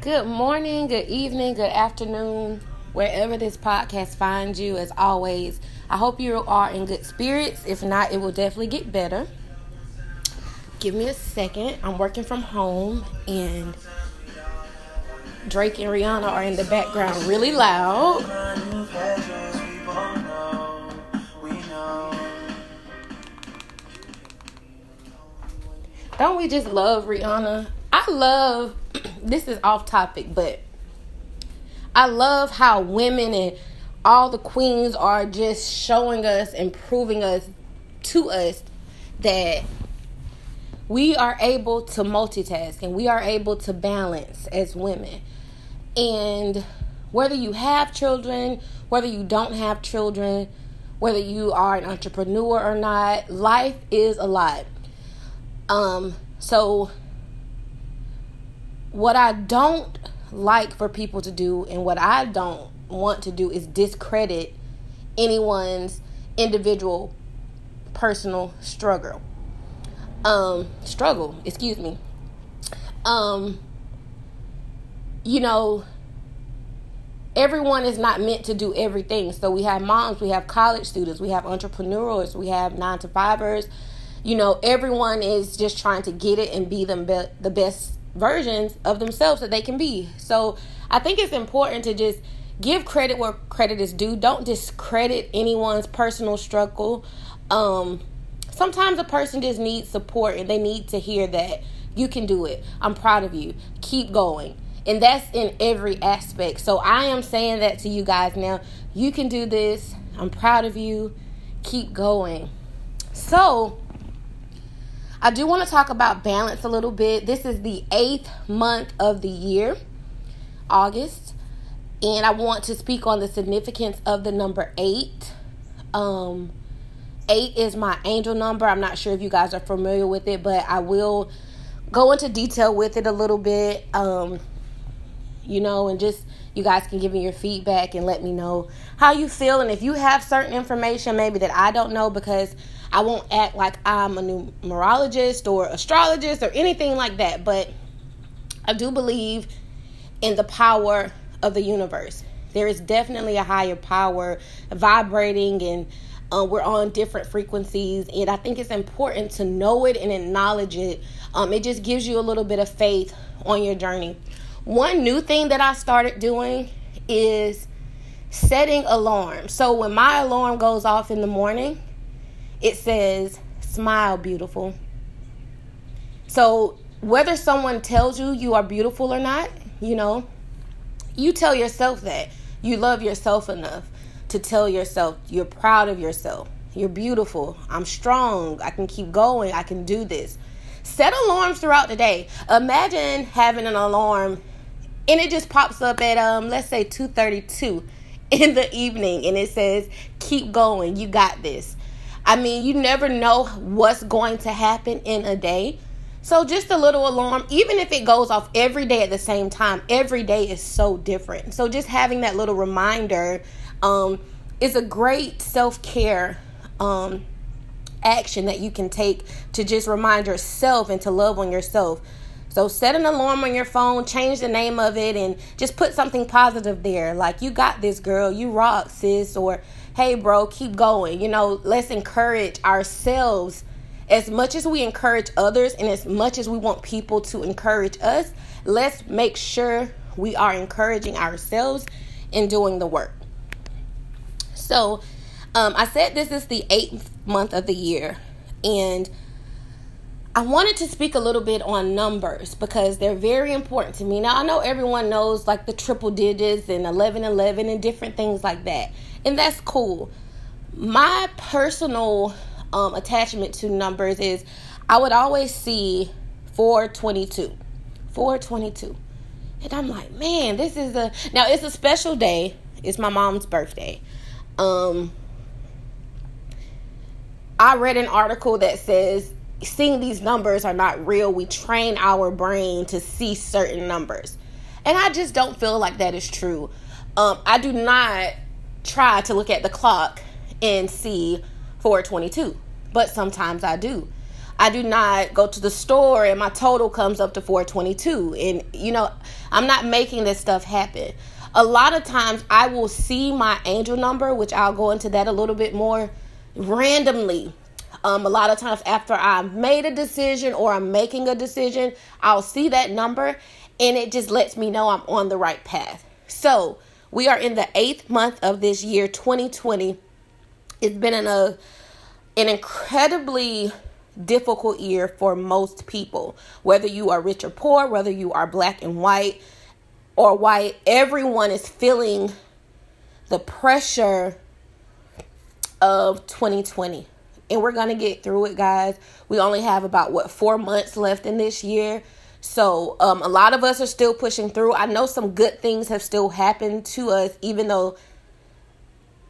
Good morning, good evening, good afternoon, wherever this podcast finds you. As always, I hope you are in good spirits. If not, it will definitely get better. Give me a second. I'm working from home, and Drake and Rihanna are in the background really loud. Don't we just love Rihanna? I love this is off topic, but I love how women and all the queens are just showing us and proving us to us that we are able to multitask and we are able to balance as women. And whether you have children, whether you don't have children, whether you are an entrepreneur or not, life is a lot. Um, so what I don't like for people to do and what I don't want to do is discredit anyone's individual personal struggle. Um struggle, excuse me. Um you know everyone is not meant to do everything. So we have moms, we have college students, we have entrepreneurs, we have 9 to 5ers. You know, everyone is just trying to get it and be them be- the best versions of themselves that they can be. So I think it's important to just give credit where credit is due. Don't discredit anyone's personal struggle. Um, sometimes a person just needs support and they need to hear that you can do it. I'm proud of you. Keep going. And that's in every aspect. So I am saying that to you guys now. You can do this. I'm proud of you. Keep going. So, I do want to talk about balance a little bit. This is the eighth month of the year, August, and I want to speak on the significance of the number eight. Um, eight is my angel number. I'm not sure if you guys are familiar with it, but I will go into detail with it a little bit. Um, you know, and just you guys can give me your feedback and let me know how you feel. And if you have certain information, maybe that I don't know, because I won't act like I'm a numerologist or astrologist or anything like that, but I do believe in the power of the universe. There is definitely a higher power vibrating, and uh, we're on different frequencies. And I think it's important to know it and acknowledge it. Um, it just gives you a little bit of faith on your journey. One new thing that I started doing is setting alarms. So when my alarm goes off in the morning, it says, Smile, beautiful. So, whether someone tells you you are beautiful or not, you know, you tell yourself that. You love yourself enough to tell yourself you're proud of yourself. You're beautiful. I'm strong. I can keep going. I can do this. Set alarms throughout the day. Imagine having an alarm and it just pops up at um let's say 2:32 in the evening and it says keep going. You got this. I mean, you never know what's going to happen in a day. So just a little alarm, even if it goes off every day at the same time, every day is so different. So just having that little reminder um, is a great self care um, action that you can take to just remind yourself and to love on yourself. So set an alarm on your phone, change the name of it, and just put something positive there. Like, you got this, girl. You rock, sis. Or, hey, bro, keep going. You know, let's encourage ourselves as much as we encourage others and as much as we want people to encourage us. Let's make sure we are encouraging ourselves in doing the work. So, um, I said this is the eighth month of the year, and I wanted to speak a little bit on numbers because they're very important to me. Now, I know everyone knows like the triple digits and 1111 and different things like that, and that's cool. My personal um, attachment to numbers is I would always see 422. 422. And I'm like, man, this is a now it's a special day. It's my mom's birthday. Um I read an article that says seeing these numbers are not real. We train our brain to see certain numbers. And I just don't feel like that is true. Um, I do not try to look at the clock and see 422, but sometimes I do. I do not go to the store and my total comes up to 422. And, you know, I'm not making this stuff happen. A lot of times I will see my angel number, which I'll go into that a little bit more randomly. Um, a lot of times after I've made a decision or I'm making a decision, I'll see that number and it just lets me know I'm on the right path. So we are in the eighth month of this year, 2020. It's been in a an incredibly difficult year for most people. Whether you are rich or poor, whether you are black and white or white, everyone is feeling the pressure of 2020. And we're to get through it, guys. We only have about what 4 months left in this year. So, um, a lot of us are still pushing through. I know some good things have still happened to us, even though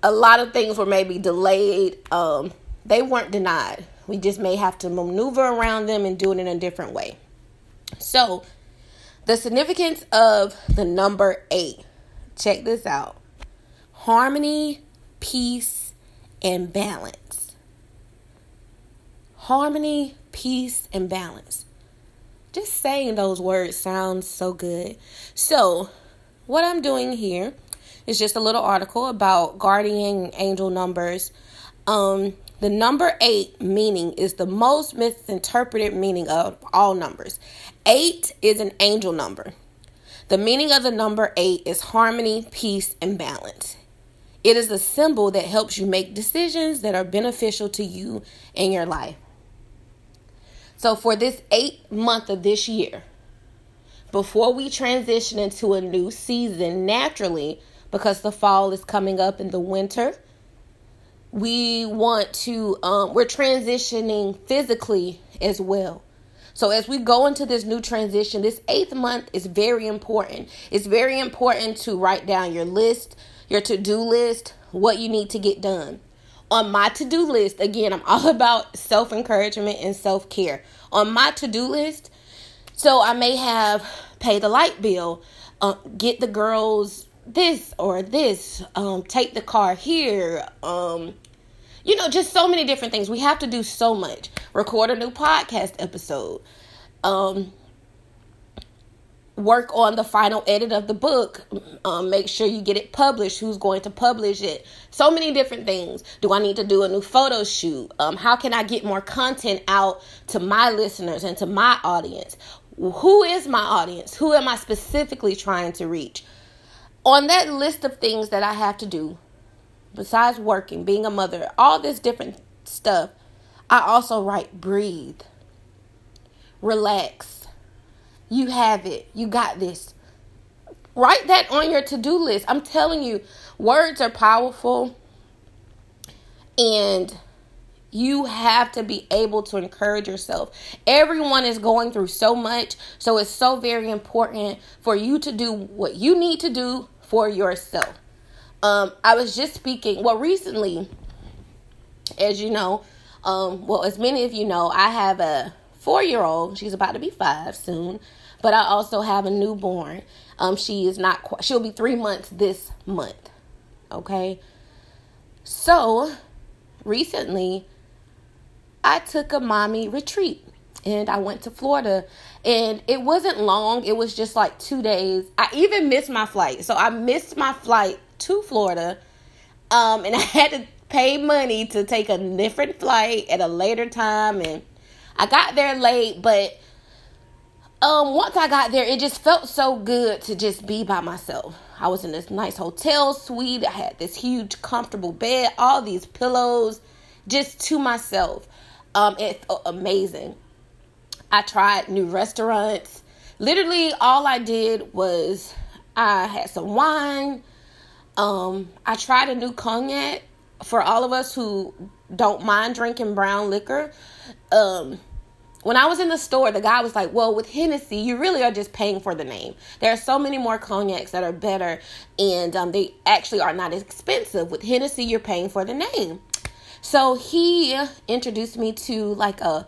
a lot of things were maybe delayed. Um, they weren't denied. We just may have to maneuver around them and do it in a different way. So, the significance of the number eight. Check this out harmony, peace, and balance. Harmony, peace, and balance. Just saying those words sounds so good. So, what I'm doing here is just a little article about guardian angel numbers. Um, the number eight meaning is the most misinterpreted meaning of all numbers. Eight is an angel number. The meaning of the number eight is harmony, peace, and balance. It is a symbol that helps you make decisions that are beneficial to you in your life. So, for this eight month of this year, before we transition into a new season naturally, because the fall is coming up in the winter, we want to um, we're transitioning physically as well. So as we go into this new transition this eighth month is very important. It's very important to write down your list your to-do list what you need to get done on my to-do list again i'm all about self-encouragement and self-care on my to-do list so i may have pay the light bill uh, get the girls this or this um, take the car here um, you know, just so many different things. We have to do so much. Record a new podcast episode. Um, work on the final edit of the book. Um, make sure you get it published. Who's going to publish it? So many different things. Do I need to do a new photo shoot? Um, how can I get more content out to my listeners and to my audience? Who is my audience? Who am I specifically trying to reach? On that list of things that I have to do, besides working, being a mother, all this different stuff, I also write breathe, relax. You have it. You got this. Write that on your to do list. I'm telling you, words are powerful. And you have to be able to encourage yourself. Everyone is going through so much. So it's so very important for you to do what you need to do for yourself. Um, I was just speaking, well, recently, as you know, um, well, as many of you know, I have a four year old. She's about to be five soon, but I also have a newborn. Um, she is not quite, she'll be three months this month. Okay. So recently, I took a mommy retreat and I went to Florida. And it wasn't long, it was just like two days. I even missed my flight. So I missed my flight to Florida. Um, and I had to pay money to take a different flight at a later time. And I got there late, but um, once I got there, it just felt so good to just be by myself. I was in this nice hotel suite. I had this huge, comfortable bed, all these pillows, just to myself. Um, it felt amazing. I tried new restaurants. Literally, all I did was I had some wine, um, I tried a new cognac for all of us who don't mind drinking brown liquor. Um, when I was in the store, the guy was like, Well, with Hennessy, you really are just paying for the name. There are so many more cognacs that are better, and um, they actually are not expensive. With Hennessy, you're paying for the name. So he introduced me to like a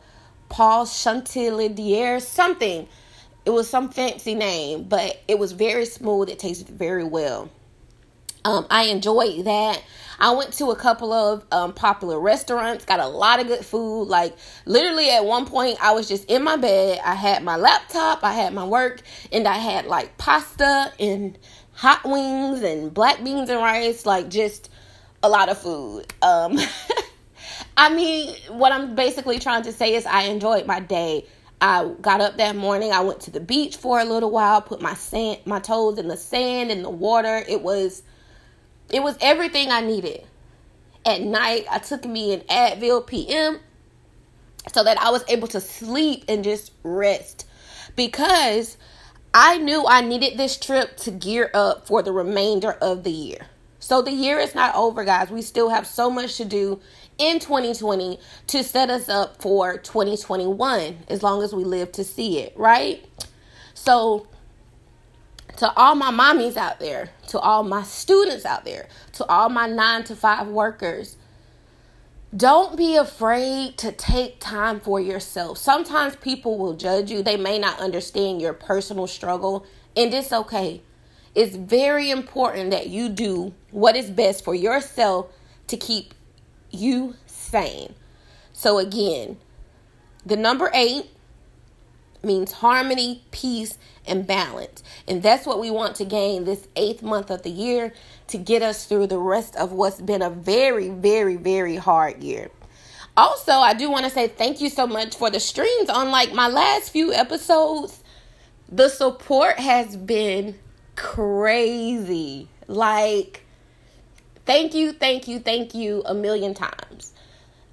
Paul Chantillier, something. It was some fancy name, but it was very smooth. It tasted very well. Um, I enjoyed that. I went to a couple of um, popular restaurants, got a lot of good food. Like, literally, at one point, I was just in my bed. I had my laptop, I had my work, and I had like pasta and hot wings and black beans and rice. Like, just a lot of food. Um, I mean, what I'm basically trying to say is I enjoyed my day. I got up that morning. I went to the beach for a little while, put my sand, my toes in the sand and the water. It was, it was everything I needed. At night, I took me an Advil PM so that I was able to sleep and just rest because I knew I needed this trip to gear up for the remainder of the year. So the year is not over, guys. We still have so much to do in 2020 to set us up for 2021 as long as we live to see it, right? So to all my mommies out there, to all my students out there, to all my 9 to 5 workers, don't be afraid to take time for yourself. Sometimes people will judge you. They may not understand your personal struggle, and it's okay. It's very important that you do what is best for yourself to keep you sane. So, again, the number eight means harmony, peace, and balance. And that's what we want to gain this eighth month of the year to get us through the rest of what's been a very, very, very hard year. Also, I do want to say thank you so much for the streams on like my last few episodes. The support has been crazy. Like, thank you, thank you, thank you a million times.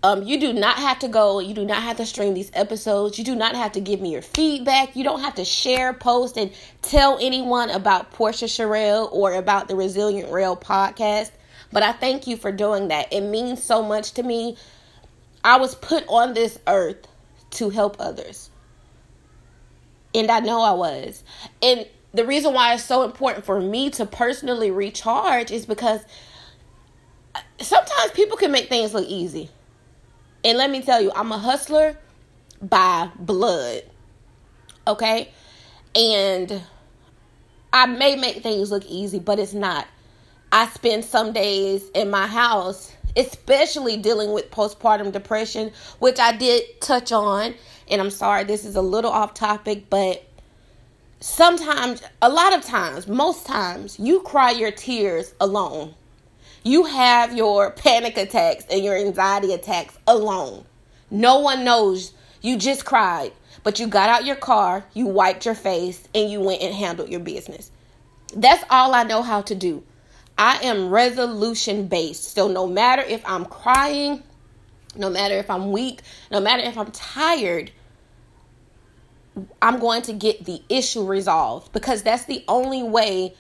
Um, you do not have to go, you do not have to stream these episodes, you do not have to give me your feedback, you don't have to share, post, and tell anyone about Portia Cherelle or about the Resilient Rail podcast. But I thank you for doing that. It means so much to me. I was put on this earth to help others. And I know I was. And the reason why it's so important for me to personally recharge is because sometimes people can make things look easy. And let me tell you, I'm a hustler by blood. Okay? And I may make things look easy, but it's not. I spend some days in my house, especially dealing with postpartum depression, which I did touch on. And I'm sorry, this is a little off topic, but sometimes, a lot of times, most times, you cry your tears alone. You have your panic attacks and your anxiety attacks alone. No one knows you just cried, but you got out your car, you wiped your face, and you went and handled your business. That's all I know how to do. I am resolution based. So no matter if I'm crying, no matter if I'm weak, no matter if I'm tired, I'm going to get the issue resolved because that's the only way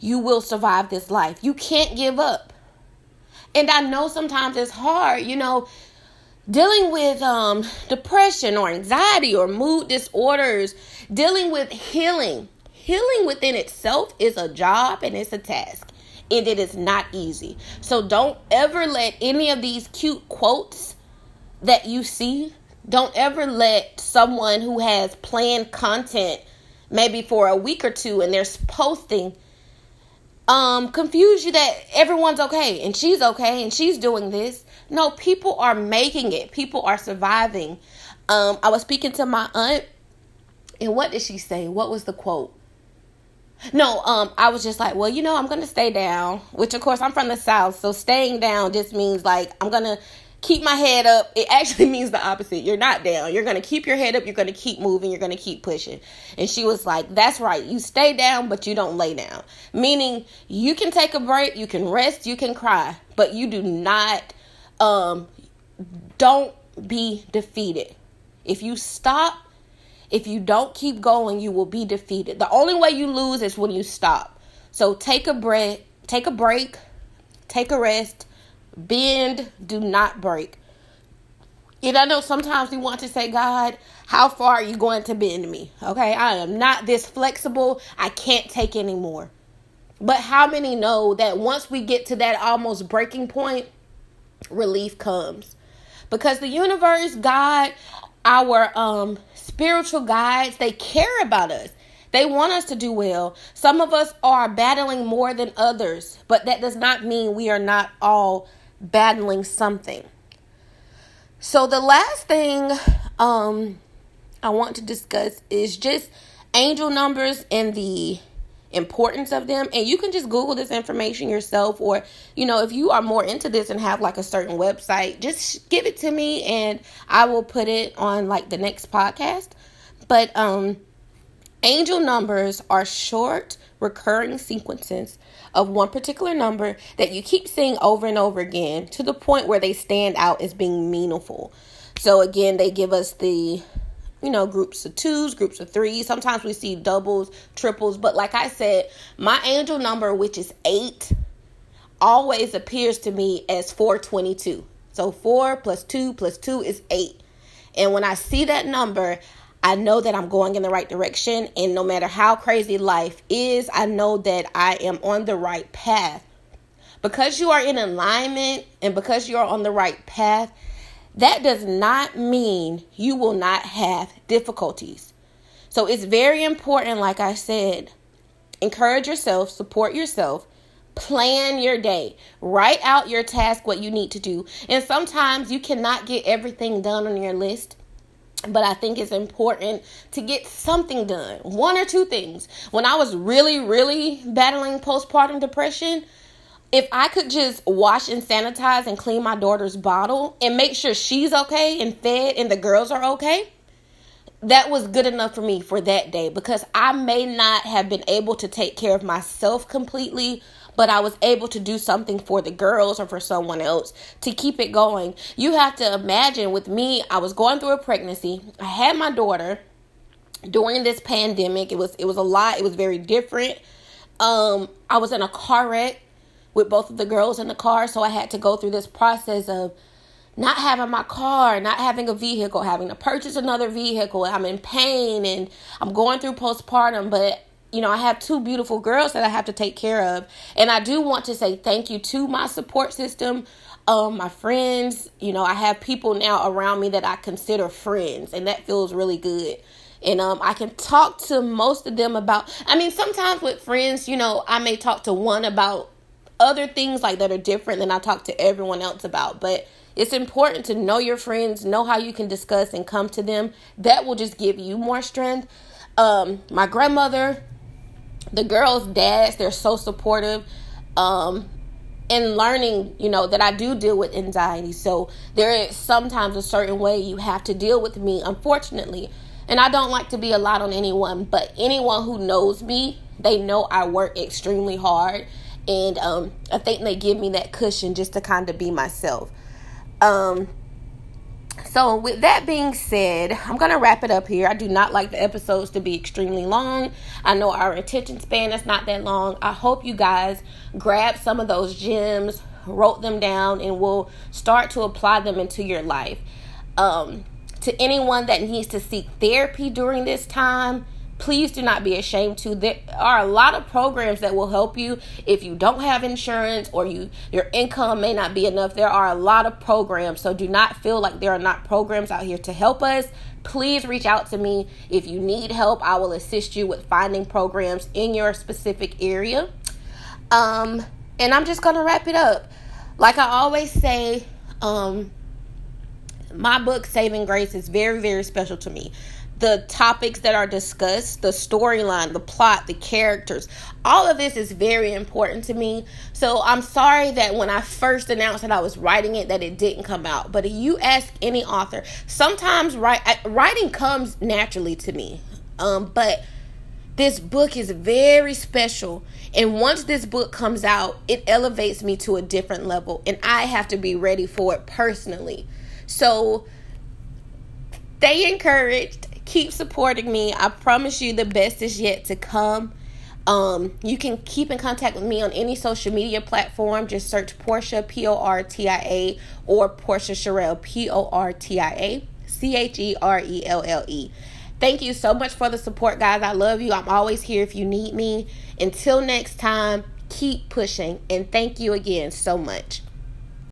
you will survive this life. You can't give up. And I know sometimes it's hard, you know, dealing with um, depression or anxiety or mood disorders, dealing with healing. Healing within itself is a job and it's a task. And it is not easy. So don't ever let any of these cute quotes that you see don't ever let someone who has planned content maybe for a week or two and they're posting um confuse you that everyone's okay and she's okay and she's doing this. No, people are making it. People are surviving. Um I was speaking to my aunt and what did she say? What was the quote? No, um, I was just like, well, you know, I'm gonna stay down. Which, of course, I'm from the south, so staying down just means like I'm gonna keep my head up, it actually means the opposite. You're not down. You're going to keep your head up. You're going to keep moving. You're going to keep pushing. And she was like, That's right. You stay down, but you don't lay down. Meaning, you can take a break, you can rest, you can cry, but you do not, um, don't be defeated. If you stop, if you don't keep going, you will be defeated. The only way you lose is when you stop. So take a break, take a break, take a rest Bend, do not break. And I know sometimes we want to say, God, how far are you going to bend me? Okay, I am not this flexible. I can't take anymore. But how many know that once we get to that almost breaking point, relief comes? Because the universe, God, our um spiritual guides, they care about us. They want us to do well. Some of us are battling more than others, but that does not mean we are not all battling something. So the last thing um I want to discuss is just angel numbers and the importance of them and you can just google this information yourself or you know if you are more into this and have like a certain website just give it to me and i will put it on like the next podcast but um angel numbers are short recurring sequences of one particular number that you keep seeing over and over again to the point where they stand out as being meaningful so again they give us the you know, groups of twos, groups of threes. Sometimes we see doubles, triples. But like I said, my angel number, which is eight, always appears to me as 422. So 4 plus 2 plus 2 is 8. And when I see that number, I know that I'm going in the right direction. And no matter how crazy life is, I know that I am on the right path. Because you are in alignment and because you are on the right path, that does not mean you will not have difficulties. So it's very important, like I said, encourage yourself, support yourself, plan your day, write out your task, what you need to do. And sometimes you cannot get everything done on your list. But I think it's important to get something done. One or two things. When I was really, really battling postpartum depression, if I could just wash and sanitize and clean my daughter's bottle and make sure she's okay and fed and the girls are okay, that was good enough for me for that day because I may not have been able to take care of myself completely, but I was able to do something for the girls or for someone else to keep it going. You have to imagine with me, I was going through a pregnancy. I had my daughter during this pandemic. It was it was a lot. It was very different. Um I was in a car wreck with both of the girls in the car. So I had to go through this process of not having my car, not having a vehicle, having to purchase another vehicle. I'm in pain and I'm going through postpartum, but you know, I have two beautiful girls that I have to take care of. And I do want to say thank you to my support system, um, my friends. You know, I have people now around me that I consider friends, and that feels really good. And um, I can talk to most of them about, I mean, sometimes with friends, you know, I may talk to one about other things like that are different than I talk to everyone else about. But it's important to know your friends, know how you can discuss and come to them. That will just give you more strength. Um, my grandmother, the girls' dads, they're so supportive. Um, and learning, you know, that I do deal with anxiety. So there is sometimes a certain way you have to deal with me, unfortunately. And I don't like to be a lot on anyone, but anyone who knows me, they know I work extremely hard and um, I think they give me that cushion just to kind of be myself. Um, so, with that being said, I'm going to wrap it up here. I do not like the episodes to be extremely long. I know our attention span is not that long. I hope you guys grab some of those gems, wrote them down, and will start to apply them into your life. Um, to anyone that needs to seek therapy during this time, please do not be ashamed to. There are a lot of programs that will help you if you don't have insurance or you your income may not be enough. There are a lot of programs so do not feel like there are not programs out here to help us. Please reach out to me. If you need help i will assist you with finding programs in your specific area. Um and i'm just gonna wrap it up. Like i always say um my book saving grace is very very special to me the topics that are discussed, the storyline, the plot, the characters. All of this is very important to me. So I'm sorry that when I first announced that I was writing it that it didn't come out. But if you ask any author, sometimes write, writing comes naturally to me. Um, but this book is very special. And once this book comes out, it elevates me to a different level. And I have to be ready for it personally. So stay encouraged keep supporting me. I promise you the best is yet to come. Um, you can keep in contact with me on any social media platform. Just search Portia P O R T I A or Portia Cherelle P O R T I A C H E R E L L E. Thank you so much for the support, guys. I love you. I'm always here if you need me. Until next time, keep pushing and thank you again so much.